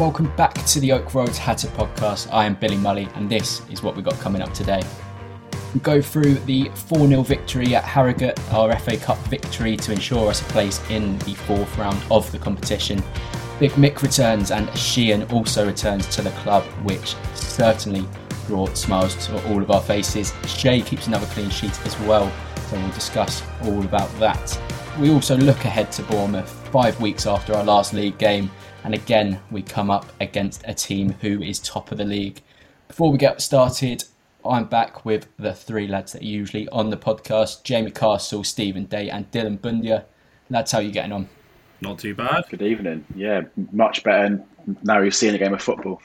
welcome back to the Oak Roads Hatter podcast. I am Billy Mully and this is what we've got coming up today. We go through the 4 0 victory at Harrogate, our FA Cup victory to ensure us a place in the fourth round of the competition. Big Mick returns and Sheehan also returns to the club, which certainly brought smiles to all of our faces. Shea keeps another clean sheet as well, so we'll discuss all about that. We also look ahead to Bournemouth, five weeks after our last league game, and again we come up against a team who is top of the league. Before we get started, I'm back with the three lads that are usually on the podcast Jamie Castle, Stephen Day, and Dylan Bundia. Lads, how are you getting on? Not too bad. Good evening. Yeah, much better now you're seeing a game of football.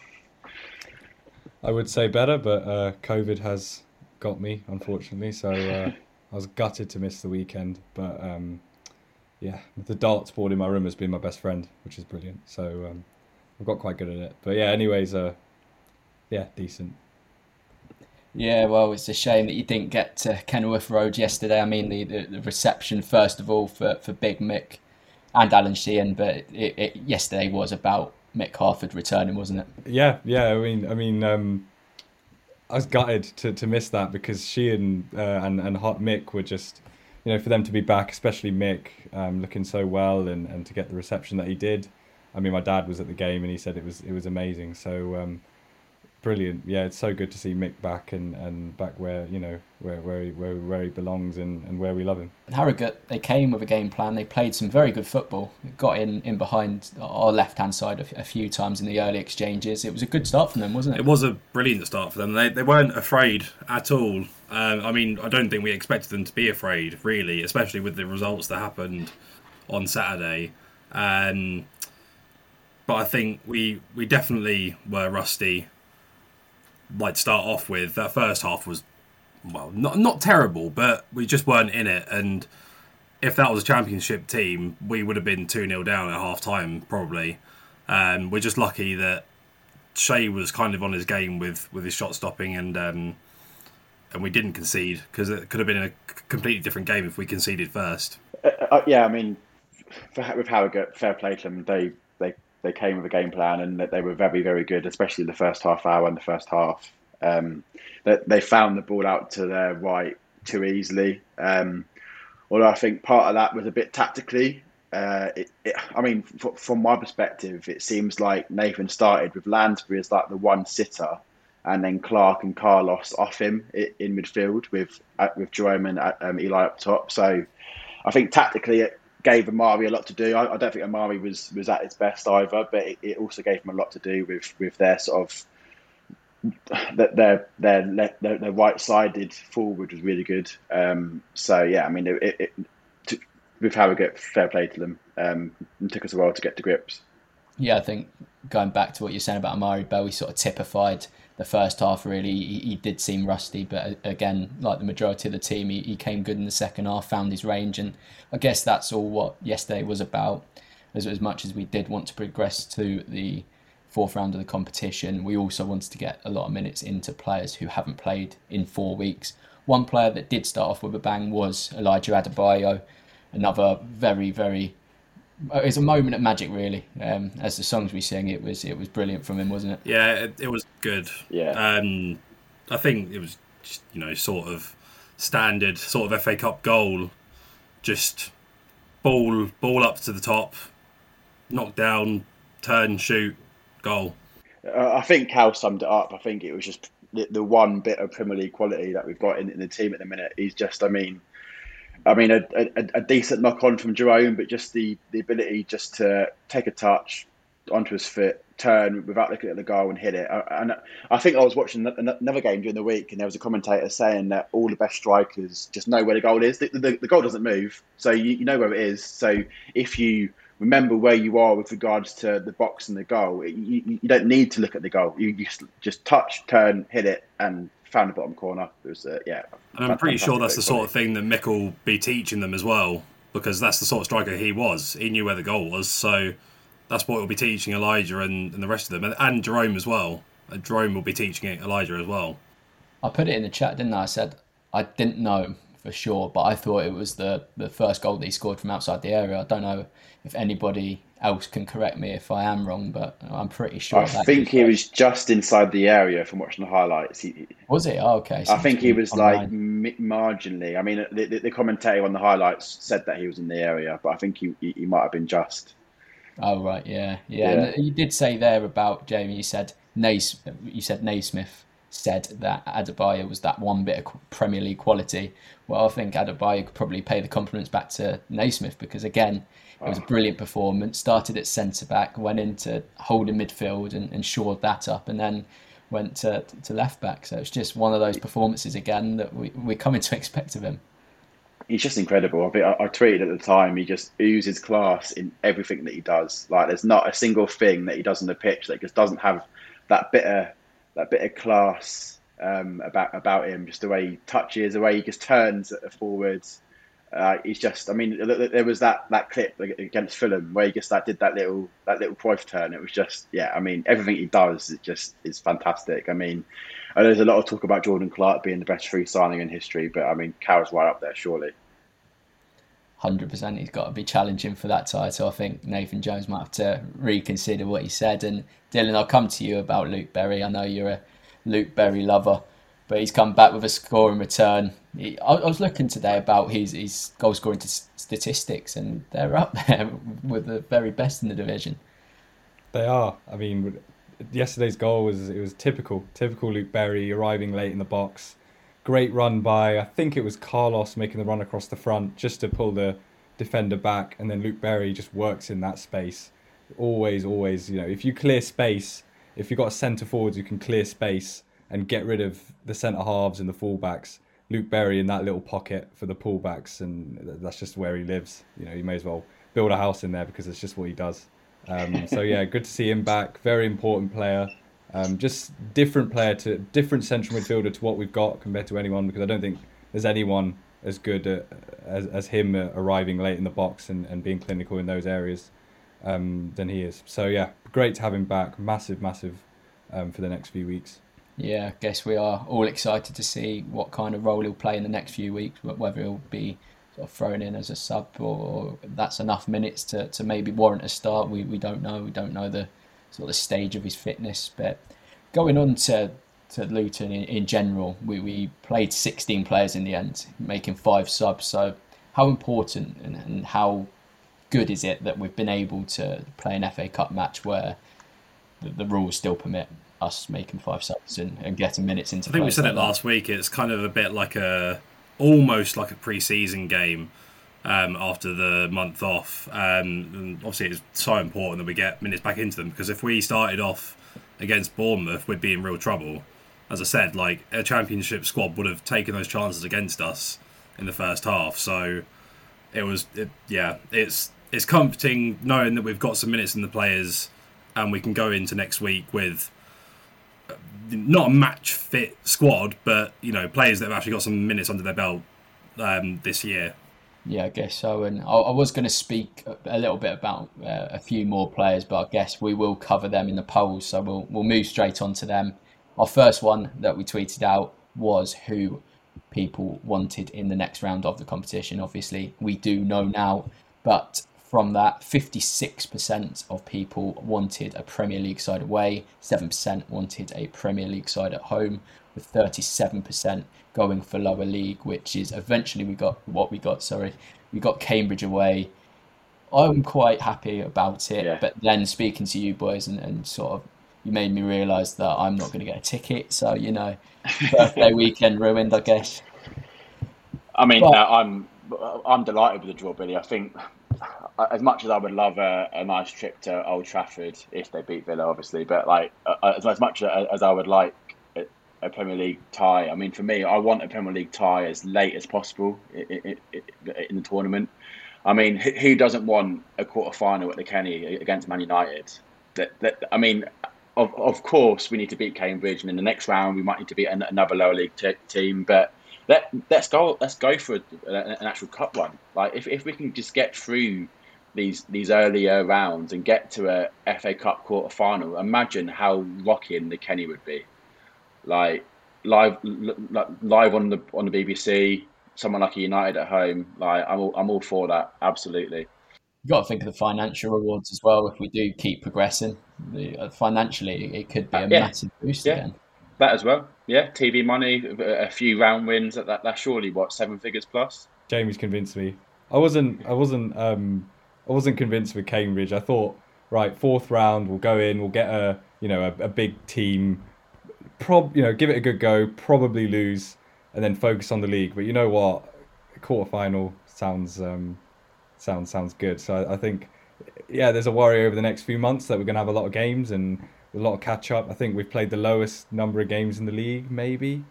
I would say better, but uh, COVID has got me, unfortunately. So uh, I was gutted to miss the weekend. But um, yeah, the darts board in my room has been my best friend, which is brilliant. So um, I've got quite good at it. But yeah, anyways, uh, yeah, decent. Yeah, well, it's a shame that you didn't get to Kenilworth Road yesterday. I mean, the, the, the reception, first of all, for, for Big Mick and Alan Sheehan, but it, it, yesterday was about Mick Harford returning, wasn't it? Yeah, yeah. I mean, I mean, um, I was gutted to, to miss that because Sheehan uh, and and Hot Mick were just, you know, for them to be back, especially Mick, um, looking so well and, and to get the reception that he did. I mean, my dad was at the game and he said it was it was amazing. So um, brilliant. Yeah, it's so good to see Mick back and, and back where you know where where he, where, where he belongs and, and where we love him. Harrogate, they came with a game plan. They played some very good football. Got in in behind our left hand side a, a few times in the early exchanges. It was a good start from them, wasn't it? It was a brilliant start for them. They they weren't afraid at all. Um, I mean, I don't think we expected them to be afraid, really, especially with the results that happened on Saturday. Um, but I think we we definitely were rusty like start off with. That first half was well, not not terrible, but we just weren't in it. And if that was a championship team, we would have been two 0 down at half time probably. Um, we're just lucky that Shea was kind of on his game with with his shot stopping and. Um, and we didn't concede because it could have been a completely different game if we conceded first. Uh, uh, yeah, I mean, for, with Harrogate, fair play to them. They they came with a game plan and that they were very very good, especially the first half hour and the first half. Um, they, they found the ball out to their right too easily. Um, although I think part of that was a bit tactically. Uh, it, it, I mean, f- from my perspective, it seems like Nathan started with Lansbury as like the one sitter, and then Clark and Carlos off him in midfield with uh, with Jerome and um, Eli up top. So I think tactically it gave Amari a lot to do. I, I, don't think Amari was was at his best either, but it, it, also gave him a lot to do with with their sort of their their their, their right sided forward was really good. Um, so yeah, I mean, it, it, it with Harrogate, fair play to them. Um, it took us a while to get to grips. Yeah, I think going back to what you're saying about Amari Bell, sort of typified the first half. Really, he, he, did seem rusty, but again, like the majority of the team, he, he came good in the second half, found his range, and I guess that's all what yesterday was about. As, as much as we did want to progress to the fourth round of the competition, we also wanted to get a lot of minutes into players who haven't played in four weeks. One player that did start off with a bang was Elijah Adebayo, another very, very uh, it's a moment of magic, really. Um, as the songs we sing, it was it was brilliant from him, wasn't it? Yeah, it, it was good. Yeah. Um, I think it was, just, you know, sort of standard sort of FA Cup goal, just ball ball up to the top, knock down, turn, shoot, goal. Uh, I think Kal summed it up. I think it was just the, the one bit of Premier League quality that we've got in, in the team at the minute. He's just, I mean I mean, a, a, a, decent knock on from Jerome, but just the, the ability just to take a touch onto his foot, turn without looking at the goal and hit it. And I think I was watching another game during the week, and there was a commentator saying that all the best strikers just know where the goal is. The, the, the goal doesn't move, so you, you, know where it is. So if you remember where you are with regards to the box and the goal, you, you don't need to look at the goal. You just, just touch, turn, hit it, and found the bottom corner. It was uh, yeah. And I'm pretty sure that's the sort of thing that Mick will be teaching them as well, because that's the sort of striker he was. He knew where the goal was, so that's what he'll be teaching Elijah and, and the rest of them, and, and Jerome as well. And Jerome will be teaching it Elijah as well. I put it in the chat, didn't I? I said I didn't know for sure, but I thought it was the the first goal that he scored from outside the area. I don't know if anybody else can correct me if I am wrong, but I'm pretty sure. I think he was just inside the area from watching the highlights. He, was it? Oh, okay. So I think he was like marginally. I mean, the, the, the, commentator on the highlights said that he was in the area, but I think he, he, he might have been just. Oh right, yeah, yeah. yeah. You did say there about Jamie. You said Nace. You said Naismith said that Adebayo was that one bit of Premier League quality. Well, I think Adebayo could probably pay the compliments back to Naismith because again, it was a brilliant performance. Started at centre back, went into holding midfield and, and shored that up, and then went to, to left back. So it's just one of those performances again that we, we're coming to expect of him. He's just incredible. I, I, I tweeted at the time, he just oozes class in everything that he does. Like there's not a single thing that he does on the pitch that just doesn't have that bit of that bit of class um, about about him. Just the way he touches, the way he just turns at the forwards. Uh, he's just, I mean, there was that, that clip against Fulham where he just like, did that little that little Cruyff turn. It was just, yeah, I mean, everything he does is just is fantastic. I mean, there's a lot of talk about Jordan Clark being the best free signing in history, but I mean, Carroll's right up there, surely. Hundred percent, he's got to be challenging for that title. I think Nathan Jones might have to reconsider what he said. And Dylan, I'll come to you about Luke Berry. I know you're a Luke Berry lover but he's come back with a score in return. He, I, I, was looking today about his, his goal scoring t- statistics, and they're up there with the very best in the division. They are. I mean, yesterday's goal was it was typical, typical Luke Berry arriving late in the box. Great run by I think it was Carlos making the run across the front just to pull the defender back, and then Luke Berry just works in that space. Always, always, you know, if you clear space, if you've got a centre forwards you can clear space and get rid of the centre halves and the fullbacks. Luke Berry in that little pocket for the pullbacks, and that's just where he lives. You know, you may as well build a house in there because it's just what he does. Um, so yeah, good to see him back. Very important player. Um, just different player to different central midfielder to what we've got compared to anyone because I don't think there's anyone as good as, as him uh, arriving late in the box and, and being clinical in those areas um, than he is. So yeah, great to have him back. Massive, massive um, for the next few weeks. Yeah, I guess we are all excited to see what kind of role he'll play in the next few weeks, whether he'll be sort of thrown in as a sub or that's enough minutes to, to maybe warrant a start. We, we don't know. We don't know the sort of stage of his fitness. But going on to, to Luton in, in general, we, we played 16 players in the end, making five subs. So, how important and, and how good is it that we've been able to play an FA Cup match where the, the rules still permit us making five subs and, and getting minutes into. I think we said like it last week. It's kind of a bit like a almost like a pre-season game. Um, after the month off. Um, obviously, it's so important that we get minutes back into them because if we started off against Bournemouth, we'd be in real trouble. As I said, like a championship squad would have taken those chances against us in the first half. So it was, it, yeah, it's it's comforting knowing that we've got some minutes in the players, and we can go into next week with uh, not a match fit squad, but you know players that have actually got some minutes under their belt um, this year. Yeah, I guess so. And I, I was going to speak a little bit about uh, a few more players, but I guess we will cover them in the polls. So we'll we'll move straight on to them. Our first one that we tweeted out was who people wanted in the next round of the competition. Obviously, we do know now, but from that, 56% of people wanted a Premier League side away, 7% wanted a Premier League side at home, with 37% going for lower league, which is eventually we got what we got. Sorry, we got Cambridge away. I'm quite happy about it, Yeah. but then speaking to you boys and, and sort of you made me realise that I'm not going to get a ticket. So you know, birthday weekend ruined, I guess. I mean, But- uh, I'm I'm delighted with the draw, Billy. I think as much as I would love a, a nice trip to Old Trafford if they beat Villa, obviously, but like uh, as, as much as, I would like a, Premier League tie, I mean, for me, I want a Premier League tie as late as possible in, in, in the tournament. I mean, who doesn't want a quarter final at the Kenny against Man United? That, that I mean, of of course we need to beat Cambridge, and in the next round we might need to beat another lower league t- team. But let let's go let's go for an actual cup run. Like if, if we can just get through these these earlier rounds and get to a FA Cup quarter final, imagine how rocking the Kenny would be. Like live l- l- live on the on the BBC, someone like a United at home. Like I'm all, I'm all for that. Absolutely. You've got to think of the financial rewards as well. If we do keep progressing, the, uh, financially, it could be a Yeah. massive boost Yeah. again. That as well. Yeah, TV money, a a few round wins. That, that that's surely what seven figures plus. Jamie's convinced me. I wasn't. I wasn't. Um, I wasn't convinced with Cambridge. I thought, right, fourth round, we'll go in, we'll get a, you know, a, a big team. Prob, you know, give it a good go. Probably lose, and then focus on the league. But you know what? Quarter final sounds um, sounds sounds good. So I, I think, yeah, there's a worry over the next few months that we're gonna have a lot of games and a lot of catch up. I think we've played the lowest number of games in the league, maybe.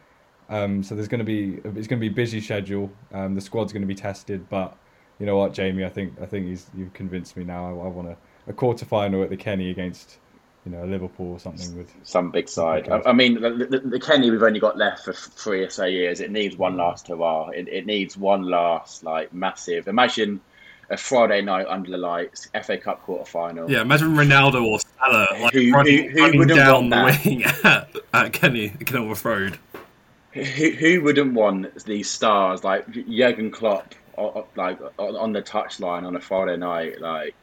Um, so there's going to be it's going to be a busy schedule. Um, the squad's going to be tested, but you know what, Jamie, I think I think he's, you've convinced me now. I, I want a, a quarter final at the Kenny against you know Liverpool or something with Some big side. I, I mean, the, the, the Kenny we've only got left for three or so years. It needs one mm. last hurrah. It, it needs one last like massive. Imagine a Friday night under the lights, FA Cup quarter final. Yeah, imagine Ronaldo or Salah like Who- running, who- who running down the that? wing at, at Kenny Kenilworth Road. Who, who wouldn't want these stars like Jurgen Klopp, like on on the touchline on a Friday night? Like,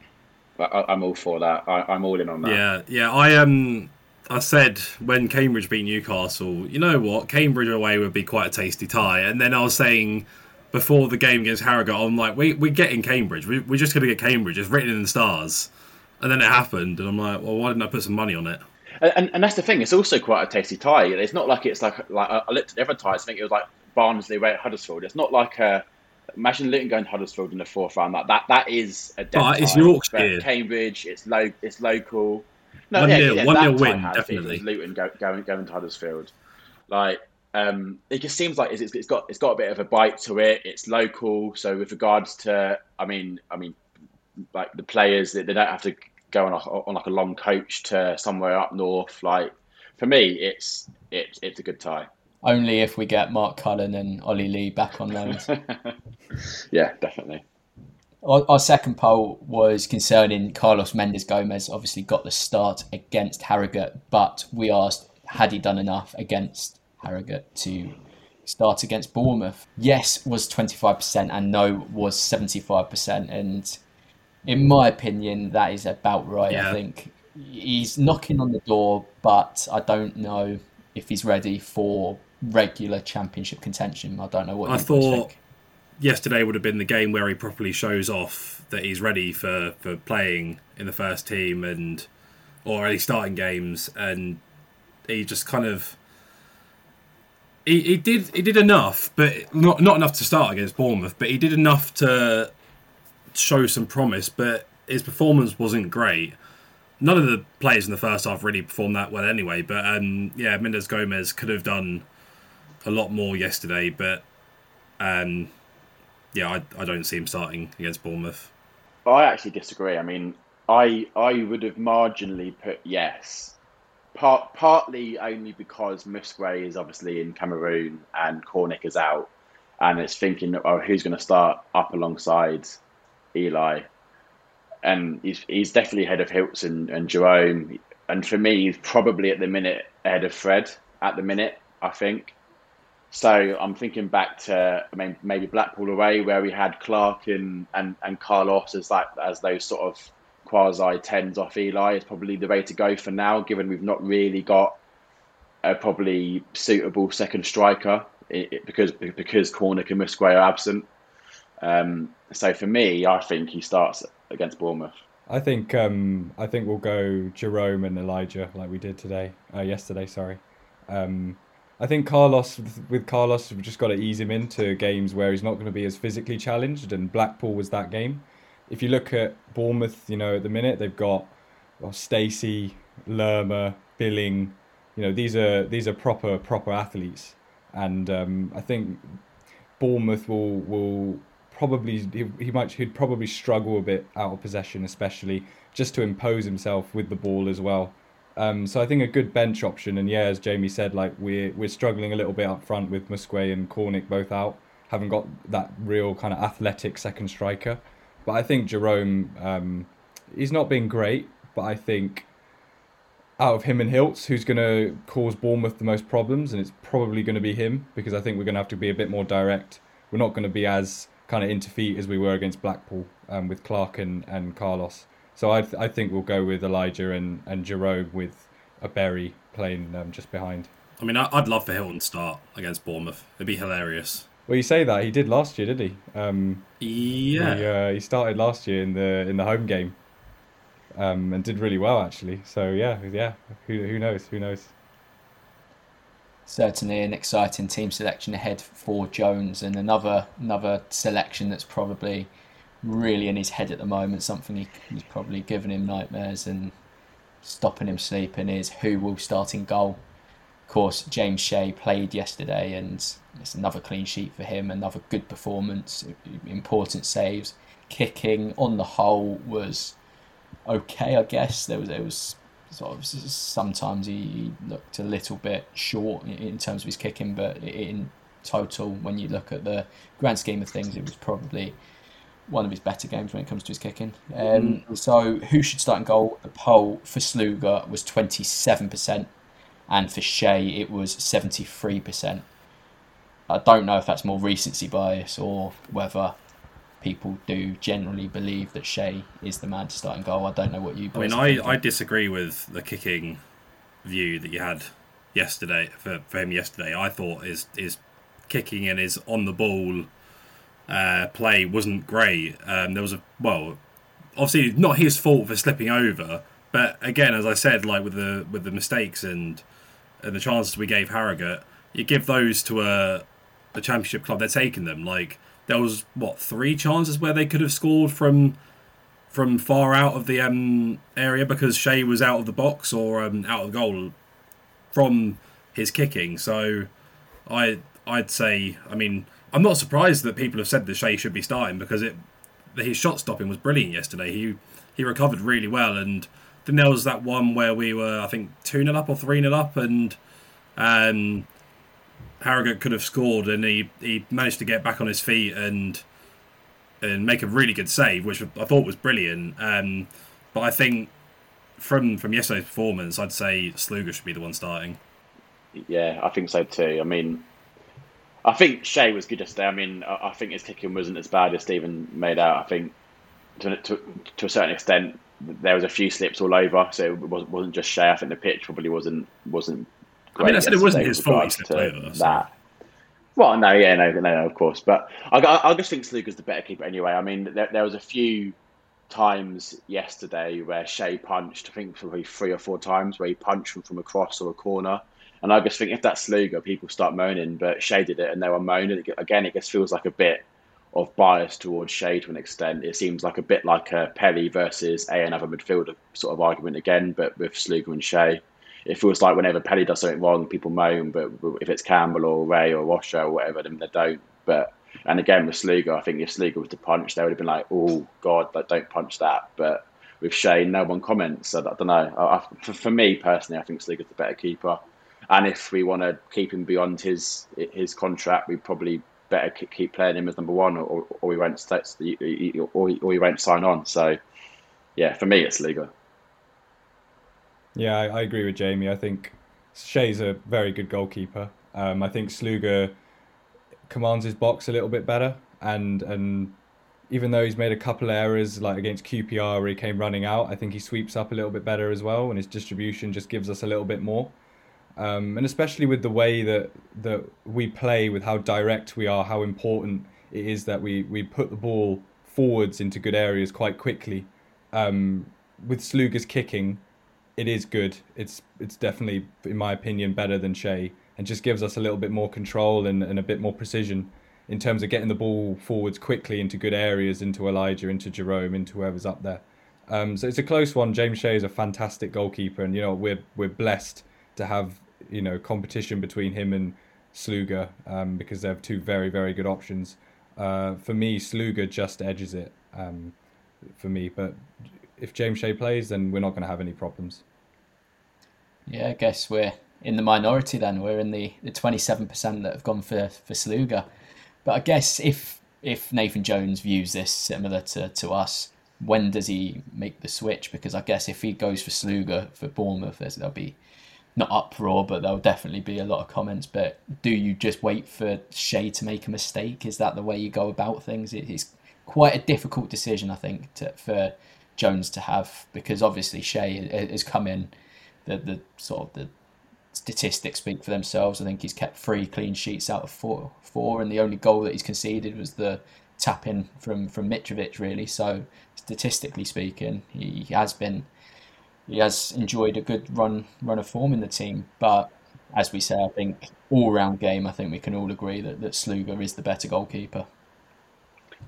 I, I'm all for that. I, I'm all in on that. Yeah, yeah. I um, I said when Cambridge beat Newcastle, you know what, Cambridge away would be quite a tasty tie. And then I was saying before the game against Harrogate, I'm like, we we're getting Cambridge. We, we're just gonna get Cambridge. It's written in the stars. And then it happened, and I'm like, well, why didn't I put some money on it? And, and, and that's the thing. It's also quite a tasty tie. It's not like it's like like I looked at the other ties. I think it was like Barnsley away at Huddersfield. It's not like a imagine Luton going to Huddersfield in the fourth round. That that that is a dead But it's. Yorkshire. Cambridge. It's low. It's local. One nil- one that nil win, definitely. Luton go, going going to Huddersfield. Like um, it just seems like it's, it's got it's got a bit of a bite to it. It's local. So with regards to, I mean, I mean, like the players they they don't have to go on, a, on like a long coach to somewhere up north. Like for me, it's it's it's a good tie. Only if we get Mark Cullen and Ollie Lee back on loans. Yeah, definitely. Our, our second poll was concerning Carlos Mendes Gomes. Obviously, got the start against Harrogate, but we asked had he done enough against Harrogate to start against Bournemouth. Yes was twenty five percent, and no was seventy five percent. And in my opinion, that is about right. Yeah. I think he's knocking on the door, but I don't know if he's ready for regular championship contention. I don't know what I you thought yesterday would have been the game where he properly shows off that he's ready for, for playing in the first team and or at least starting games and he just kind of he, he did he did enough but not not enough to start against Bournemouth but he did enough to show some promise, but his performance wasn't great. None of the players in the first half really performed that well anyway. But um, yeah, Mendes Gomes could have done a lot more yesterday. But um, yeah, I, I don't see him starting against Bournemouth. I actually disagree. I mean, I I would have marginally put yes, part partly only because Muskwe is obviously in Cameroon and Cornick is out, and it's thinking, oh, who's going to start up alongside Eli, and he's he's definitely ahead of Hiltz and, and Jerome, and for me, he's probably at the minute ahead of Fred at the minute. I think. So I'm thinking back to I mean maybe Blackpool away where we had Clark and, and, and Carlos as like as those sort of quasi tens off Eli is probably the way to go for now, given we've not really got a probably suitable second striker because because Cornick and Muskwe are absent. Um, so for me, I think he starts against Bournemouth. I think um, I think we'll go Jerome and Elijah like we did today, uh, yesterday. Sorry. Um, I think Carlos with Carlos we've just got to ease him into games where he's not going to be as physically challenged, and Blackpool was that game. If you look at Bournemouth, you know at the minute they've got well, Stacey, Lerma, Billing. You know these are these are proper proper athletes, and um, I think Bournemouth will will probably he, he might he'd probably struggle a bit out of possession, especially just to impose himself with the ball as well. Um, so I think a good bench option, and yeah, as Jamie said, like we're we're struggling a little bit up front with Muskwe and Cornick both out, haven't got that real kind of athletic second striker. But I think Jerome, um, he's not been great, but I think out of him and Hiltz, who's going to cause Bournemouth the most problems, and it's probably going to be him because I think we're going to have to be a bit more direct. We're not going to be as kind of into feet as we were against Blackpool um, with Clark and, and Carlos. So I th- I think we'll go with Elijah and, and Jerome with a Berry playing um, just behind. I mean, I'd love for Hylton to start against Bournemouth. It'd be hilarious. Well, you say that he did last year, did he? Um, yeah. He, uh, he started last year in the in the home game, um, and did really well actually. So yeah, yeah. Who who knows? Who knows? Certainly an exciting team selection ahead for Jones, and another another selection that's probably really in his head at the moment, something he, he's probably given him nightmares and stopping him sleeping is who will start in goal. Of course, James Shea played yesterday and it's another clean sheet for him, another good performance, important saves. Kicking on the whole was okay, I guess. There was there was sort of sometimes he looked a little bit short in terms of his kicking, but in total, when you look at the grand scheme of things, it was probably one of his better games when it comes to his kicking. Um, mm. So, who should start in goal? The poll for Sluga was 27%, and for Shea, it was 73%. I don't know if that's more recency bias or whether people do generally believe that Shea is the man to start in goal. I don't know what you. I mean, I, I disagree with the kicking view that you had yesterday for, for him yesterday. I thought his his kicking and his on the ball uh, play wasn't great. Um, there was a well, obviously not his fault for slipping over, but again, as I said, like with the with the mistakes and and the chances we gave Harrogate, you give those to a a championship club, they're taking them. Like there was what three chances where they could have scored from from far out of the um, area because Shea was out of the box or um, out of the goal from his kicking. So I I'd say I mean I'm not surprised that people have said that Shea should be starting because it his shot stopping was brilliant yesterday. He he recovered really well, and then there was that one where we were I think two 0 up or three 0 up, and um, Harrogate could have scored, and he he managed to get back on his feet and and make a really good save, which I thought was brilliant. Um, but I think from from yesterday's performance, I'd say Sluga should be the one starting. Yeah, I think so too. I mean, I think Shea was good yesterday. I mean, I think his kicking wasn't as bad as Stephen made out. I think to, to, to a certain extent, there was a few slips all over, so it wasn't wasn't just Shea. I think the pitch probably wasn't wasn't. Great I mean, I said it wasn't his fault. He slipped over so. that. Well, no, yeah, no, no, no, of course, but I, I, I just think Sluga's the better keeper anyway. I mean, there, there was a few times yesterday where Shea punched. I think probably three or four times where he punched from, from a cross or a corner and I just think if that's Sluga, people start moaning, but Shea did it and they were moaning. Again, it just feels like a bit of bias towards Shea to an extent. It seems like a bit like a Pelly versus a another midfielder sort of argument again, but with Sluga and Shea. It feels like whenever Pelly does something wrong, people moan, but if it's Campbell or Rea or Washer or whatever, then they don't. But and again with Sluga, I think if Sluga was to punch, they would have been like, "Oh God, like, don't punch that." But with Shea, no one comments. So I don't know. I, for, for me personally, I think Sluga's the better keeper. And if we want to keep him beyond his his contract, we probably better keep playing him as number one, or, or we won't or, we won't sign on. So, yeah, for me, it's Sluga. Yeah, I, I, agree with Jamie. I think Shea's a very good goalkeeper. Um, I think Sluga commands his box a little bit better, and and even though he's made a couple of errors, like against QPR where he came running out, I think he sweeps up a little bit better as well, and his distribution just gives us a little bit more. Um, and especially with the way that that we play, with how direct we are, how important it is that we we put the ball forwards into good areas quite quickly. Um, with Sluga's kicking, it is good. It's it's definitely, in my opinion, better than Shea, and just gives us a little bit more control and, and a bit more precision in terms of getting the ball forwards quickly into good areas, into Elijah, into Jerome, into whoever's up there. Um, so it's a close one. James Shea is a fantastic goalkeeper, and you know we're we're blessed to have you know competition between him and Sluga um, because they have two very very good options. Uh, for me, Sluga just edges it um, for me, but if James Shea plays, then we're not going to have any problems. Yeah, I guess we're in the minority then. We're in the the twenty seven percent that have gone for for Sluga, but I guess if if Nathan Jones views this similar to, to us, when does he make the switch? Because I guess if he goes for Sluga for Bournemouth, there'll be not uproar, but there'll definitely be a lot of comments. But do you just wait for Shea to make a mistake? Is that the way you go about things? It's quite a difficult decision, I think, to, for Jones to have because obviously Shea has come in. The the sort of the statistics speak for themselves. I think he's kept three clean sheets out of four, four, and the only goal that he's conceded was the tap in from from Mitrovic. Really, so statistically speaking, he has been he has enjoyed a good run run of form in the team. But as we say, I think all round game, I think we can all agree that, that Sluga is the better goalkeeper.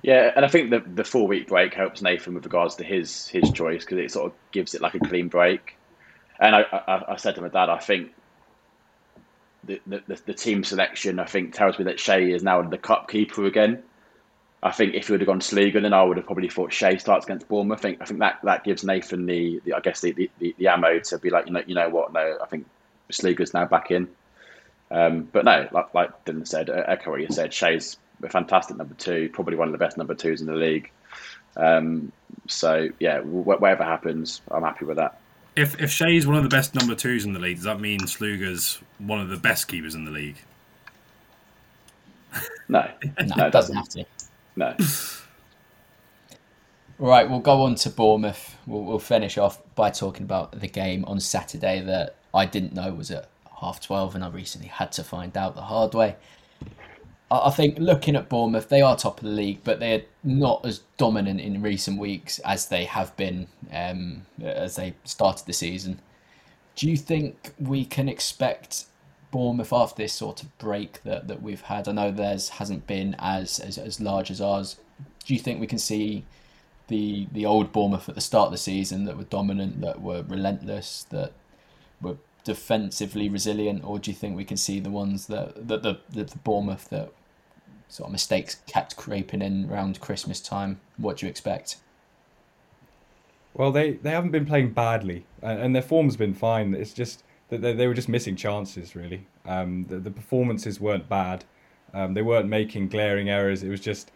Yeah, and I think the the four week break helps Nathan with regards to his his choice because it sort of gives it like a clean break. And I, I, I said to my dad, I think the, the the team selection I think tells me that Shea is now the cup keeper again. I think if he would have gone Sluga, then I would have probably thought Shea starts against Bournemouth. I think I think that, that gives Nathan the, the I guess the, the, the, ammo to be like you know you know what no I think Sluga's now back in. Um, but no, like like Dylan said, echo what you said. Shea's a fantastic number two, probably one of the best number twos in the league. Um, so yeah, whatever happens, I'm happy with that. If if Shea's one of the best number twos in the league, does that mean Sluga's one of the best keepers in the league? No, no, it doesn't have to. No. Right, we'll go on to Bournemouth. We'll, we'll finish off by talking about the game on Saturday that I didn't know was at half 12 and I recently had to find out the hard way. I think looking at Bournemouth, they are top of the league, but they're not as dominant in recent weeks as they have been um, as they started the season. Do you think we can expect Bournemouth after this sort of break that, that we've had? I know theirs hasn't been as, as, as large as ours. Do you think we can see the the old Bournemouth at the start of the season that were dominant, that were relentless, that were defensively resilient, or do you think we can see the ones that, that the, the, the Bournemouth that sort of mistakes kept creeping in around Christmas time? What do you expect? Well, they, they haven't been playing badly, and their form's been fine. It's just they, they were just missing chances really. Um, the, the performances weren't bad. Um, they weren't making glaring errors. It was just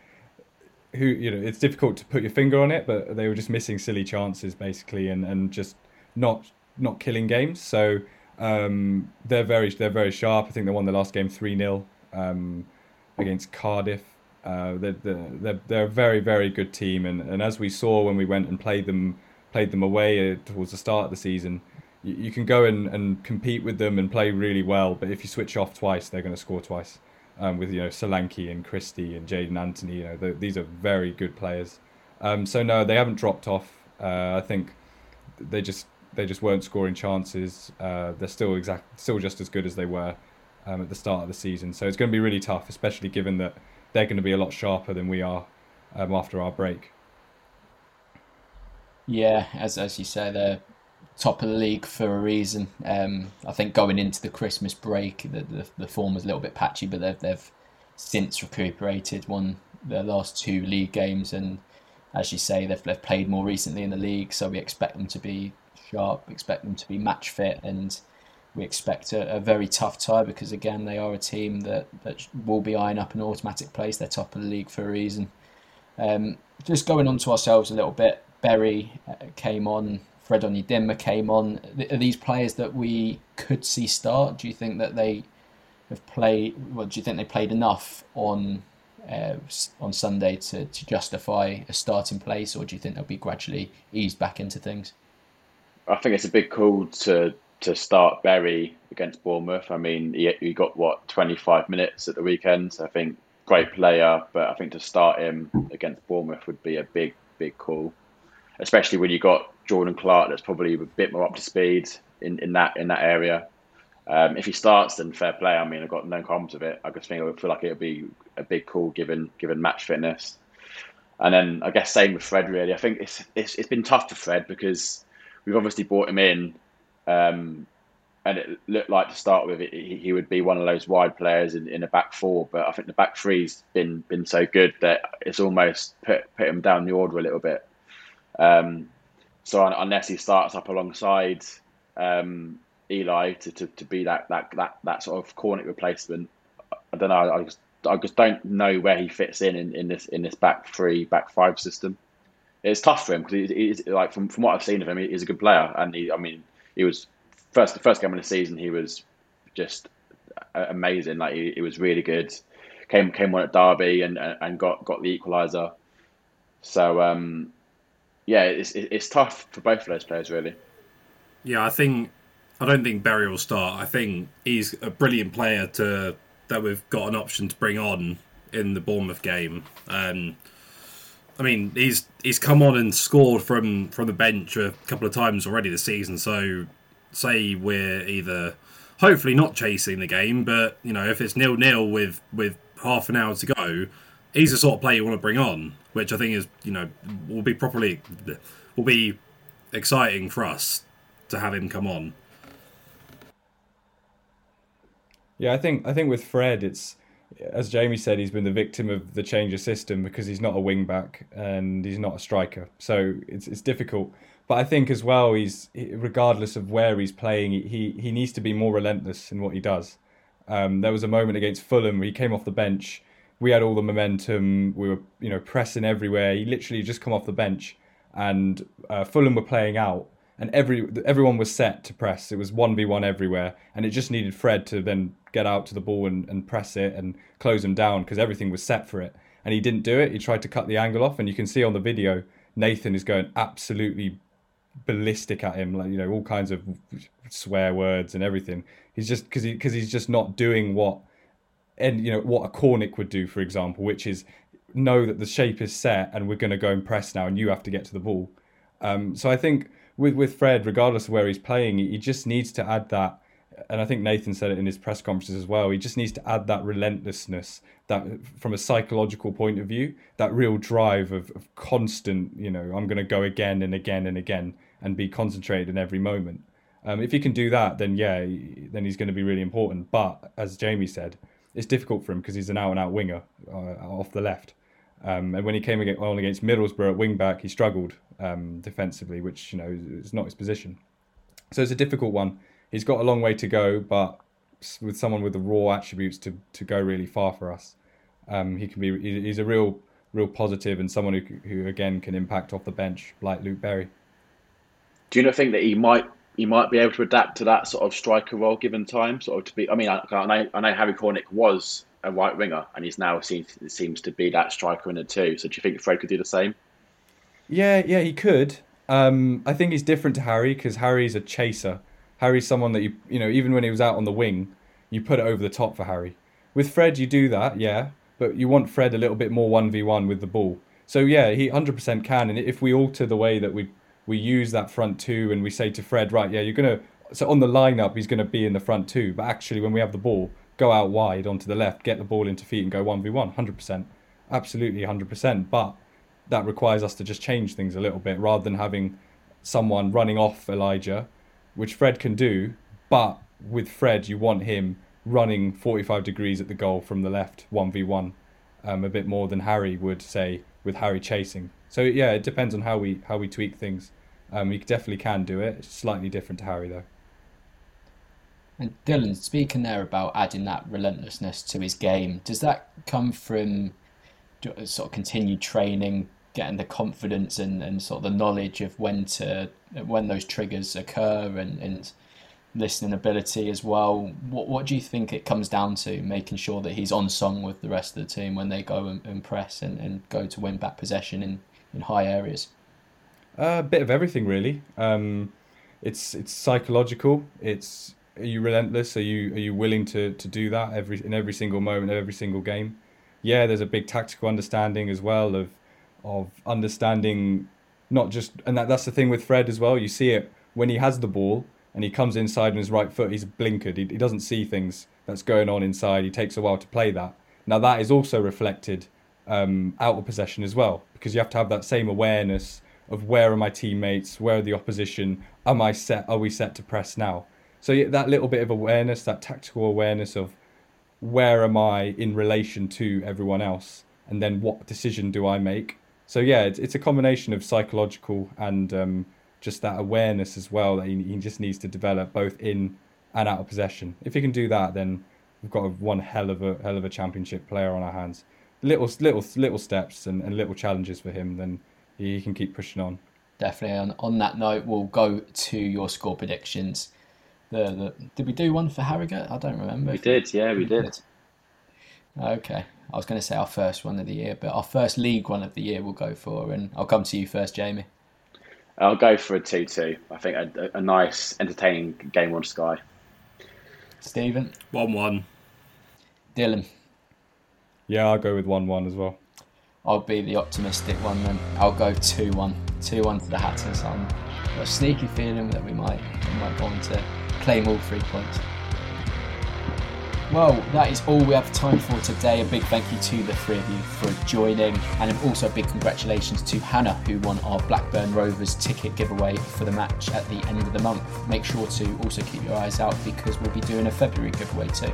who you know. It's difficult to put your finger on it, but they were just missing silly chances basically, and, and just not not killing games. So um, they're very they're very sharp. I think they won the last game three 0 um, against Cardiff. Uh, they're, they're, they're a very very good team, and, and as we saw when we went and played them played them away uh, towards the start of the season, you, you can go and, and compete with them and play really well, but if you switch off twice, they're going to score twice. Um, with you know Solanke and Christie and Jaidon Anthony, you know these are very good players. Um, so no, they haven't dropped off. Uh, I think they just they just weren't scoring chances. Uh, they're still exact, still just as good as they were um, at the start of the season. So it's going to be really tough, especially given that they're going to be a lot sharper than we are um, after our break. Yeah, as as you say, they're top of the league for a reason. Um, I think going into the Christmas break, the, the, the form was a little bit patchy, but they've they've since recuperated, won their last two league games, and as you say, they've they've played more recently in the league, so we expect them to be sharp, expect them to be match fit, and we expect a, a very tough tie because again they are a team that, that will be eyeing up an automatic place. They're top of the league for a reason. Um, just going on to ourselves a little bit, Berry uh, came on, Fred Onyedinma came on. Are these players that we could see start? Do you think that they have played? Well, do you think they played enough on uh, on Sunday to, to justify a starting place, or do you think they'll be gradually eased back into things? I think it's a big call to to start Berry against Bournemouth. I mean, he, he got what 25 minutes at the weekend. So I think great player, but I think to start him against Bournemouth would be a big, big call, especially when you got Jordan Clark that's probably a bit more up to speed in, in that in that area. Um, if he starts, then fair play. I mean, I've got no problems with it. I just think I feel like it would be a big call given given match fitness. And then I guess same with Fred. Really, I think it's it's, it's been tough for Fred because we've obviously brought him in um, and it looked like to start with, it, he would be one of those wide players in, in a back four. But I think the back three's been been so good that it's almost put put him down the order a little bit. Um, so unless he starts up alongside um, Eli to, to, to be that, that that that sort of Cornick replacement, I don't know. I just I just don't know where he fits in in, in this in this back three back five system. It's tough for him because he's like from from what I've seen of him, he's a good player, and he I mean he was first the first game of the season. He was just amazing. Like he, he was really good. Came came on at Derby and and got got the equaliser. So um, yeah, it's it's tough for both of those players really. Yeah, I think I don't think Berry will start. I think he's a brilliant player to that we've got an option to bring on in the Bournemouth game. Um, I mean, he's he's come on and scored from from the bench a couple of times already this season. So, say we're either hopefully not chasing the game, but you know, if it's nil nil with with half an hour to go, he's the sort of player you want to bring on, which I think is you know will be properly will be exciting for us to have him come on. Yeah, I think I think with Fred, it's as Jamie said, he's been the victim of the change of system because he's not a wing back and he's not a striker. So it's it's difficult. But I think as well, he's regardless of where he's playing, he he needs to be more relentless in what he does. Um, there was a moment against Fulham where he came off the bench. We had all the momentum. We were you know pressing everywhere. He literally just come off the bench, and uh, Fulham were playing out, and every everyone was set to press. It was one v one everywhere, and it just needed Fred to then get out to the ball and, and press it and close him down because everything was set for it. And he didn't do it. He tried to cut the angle off, and you can see on the video Nathan is going absolutely ballistic at him, like you know all kinds of swear words and everything. He's just because he because he's just not doing what and you know what a Cornick would do, for example, which is know that the shape is set and we're going to go and press now, and you have to get to the ball. Um, so I think with with Fred, regardless of where he's playing, he just needs to add that and I think Nathan said it in his press conferences as well. He just needs to add that relentlessness, that from a psychological point of view, that real drive of, of constant, you know, I'm going to go again and again and again and be concentrated in every moment. Um, if he can do that, then yeah, then he's going to be really important. But as Jamie said, it's difficult for him because he's an out and out winger uh, off the left. Um, and when he came on against Middlesbrough at wing back, he struggled um, defensively, which you know is not his position. So it's a difficult one he's got a long way to go, but with someone with the raw attributes to, to go really far for us, um, he can be. He's a real real positive and someone who who again can impact off the bench like Luke Berry. Do you not think that he might he might be able to adapt to that sort of striker role given time? Sort of to be. I mean, I, I know I know Harry Cornick was a right winger and he's now seems seems to be that striker in the two. So do you think Fred could do the same? Yeah, yeah, he could. Um, I think he's different to Harry because Harry's a chaser Harry's someone that you you know even when he was out on the wing, you put it over the top for Harry. With Fred, you do that, yeah, but you want Fred a little bit more one v one with the ball. So yeah, he 100% can, and if we alter the way that we we use that front two, and we say to Fred, right, yeah, you're gonna so on the lineup he's gonna be in the front two, but actually when we have the ball, go out wide onto the left, get the ball into feet, and go one v one. Hundred percent, absolutely hundred percent. But that requires us to just change things a little bit rather than having someone running off Elijah, which Fred can do. But with Fred, you want him running 45 degrees at the goal from the left, 1v1, um, a bit more than Harry would say with Harry chasing. So yeah, it depends on how we how we tweak things. Um, we definitely can do it. It's slightly different to Harry though. And Dylan, speaking there about adding that relentlessness to his game, does that come from sort of continued training, getting the confidence and, and sort of the knowledge of when to when those triggers occur and, and listening ability as well. What what do you think it comes down to, making sure that he's on song with the rest of the team when they go and, and press and, and go to win back possession in, in high areas? A bit of everything, really. Um, it's it's psychological. It's are you relentless? Are you are you willing to, to do that every in every single moment of every single game? Yeah, there's a big tactical understanding as well of of understanding not just and that, that's the thing with Fred as well. You see it when he has the ball and he comes inside on his right foot, he's blinkered. He, he doesn't see things that's going on inside. He takes a while to play that. Now that is also reflected um, out of possession as well because you have to have that same awareness of where are my teammates, where are the opposition, am I set, are we set to press now? So that little bit of awareness, that tactical awareness of where am I in relation to everyone else, and then what decision do I make? So yeah, it's, it's a combination of psychological and um, just that awareness as well that he, he just needs to develop both in and out of possession. If he can do that, then we've got a, one hell of a hell of a championship player on our hands. Little little little steps and, and little challenges for him, then he can keep pushing on. Definitely. On on that note, we'll go to your score predictions. The, the did we do one for Harrogate? I don't remember. We did, yeah, we, we did. did. Okay, I was going to say our first one of the year, but our first league one of the year we'll go for, and I'll come to you first, Jamie. I'll go for a 2 2. I think a, a nice, entertaining game on Sky. Stephen? 1 1. Dylan? Yeah, I'll go with 1 1 as well. I'll be the optimistic one then. I'll go 2 1. 2 1 to the Hatters. I'm got a sneaky feeling that we might, we might want to claim all three points. Well, that is all we have time for today. A big thank you to the three of you for joining, and also a big congratulations to Hannah, who won our Blackburn Rovers ticket giveaway for the match at the end of the month. Make sure to also keep your eyes out because we'll be doing a February giveaway too.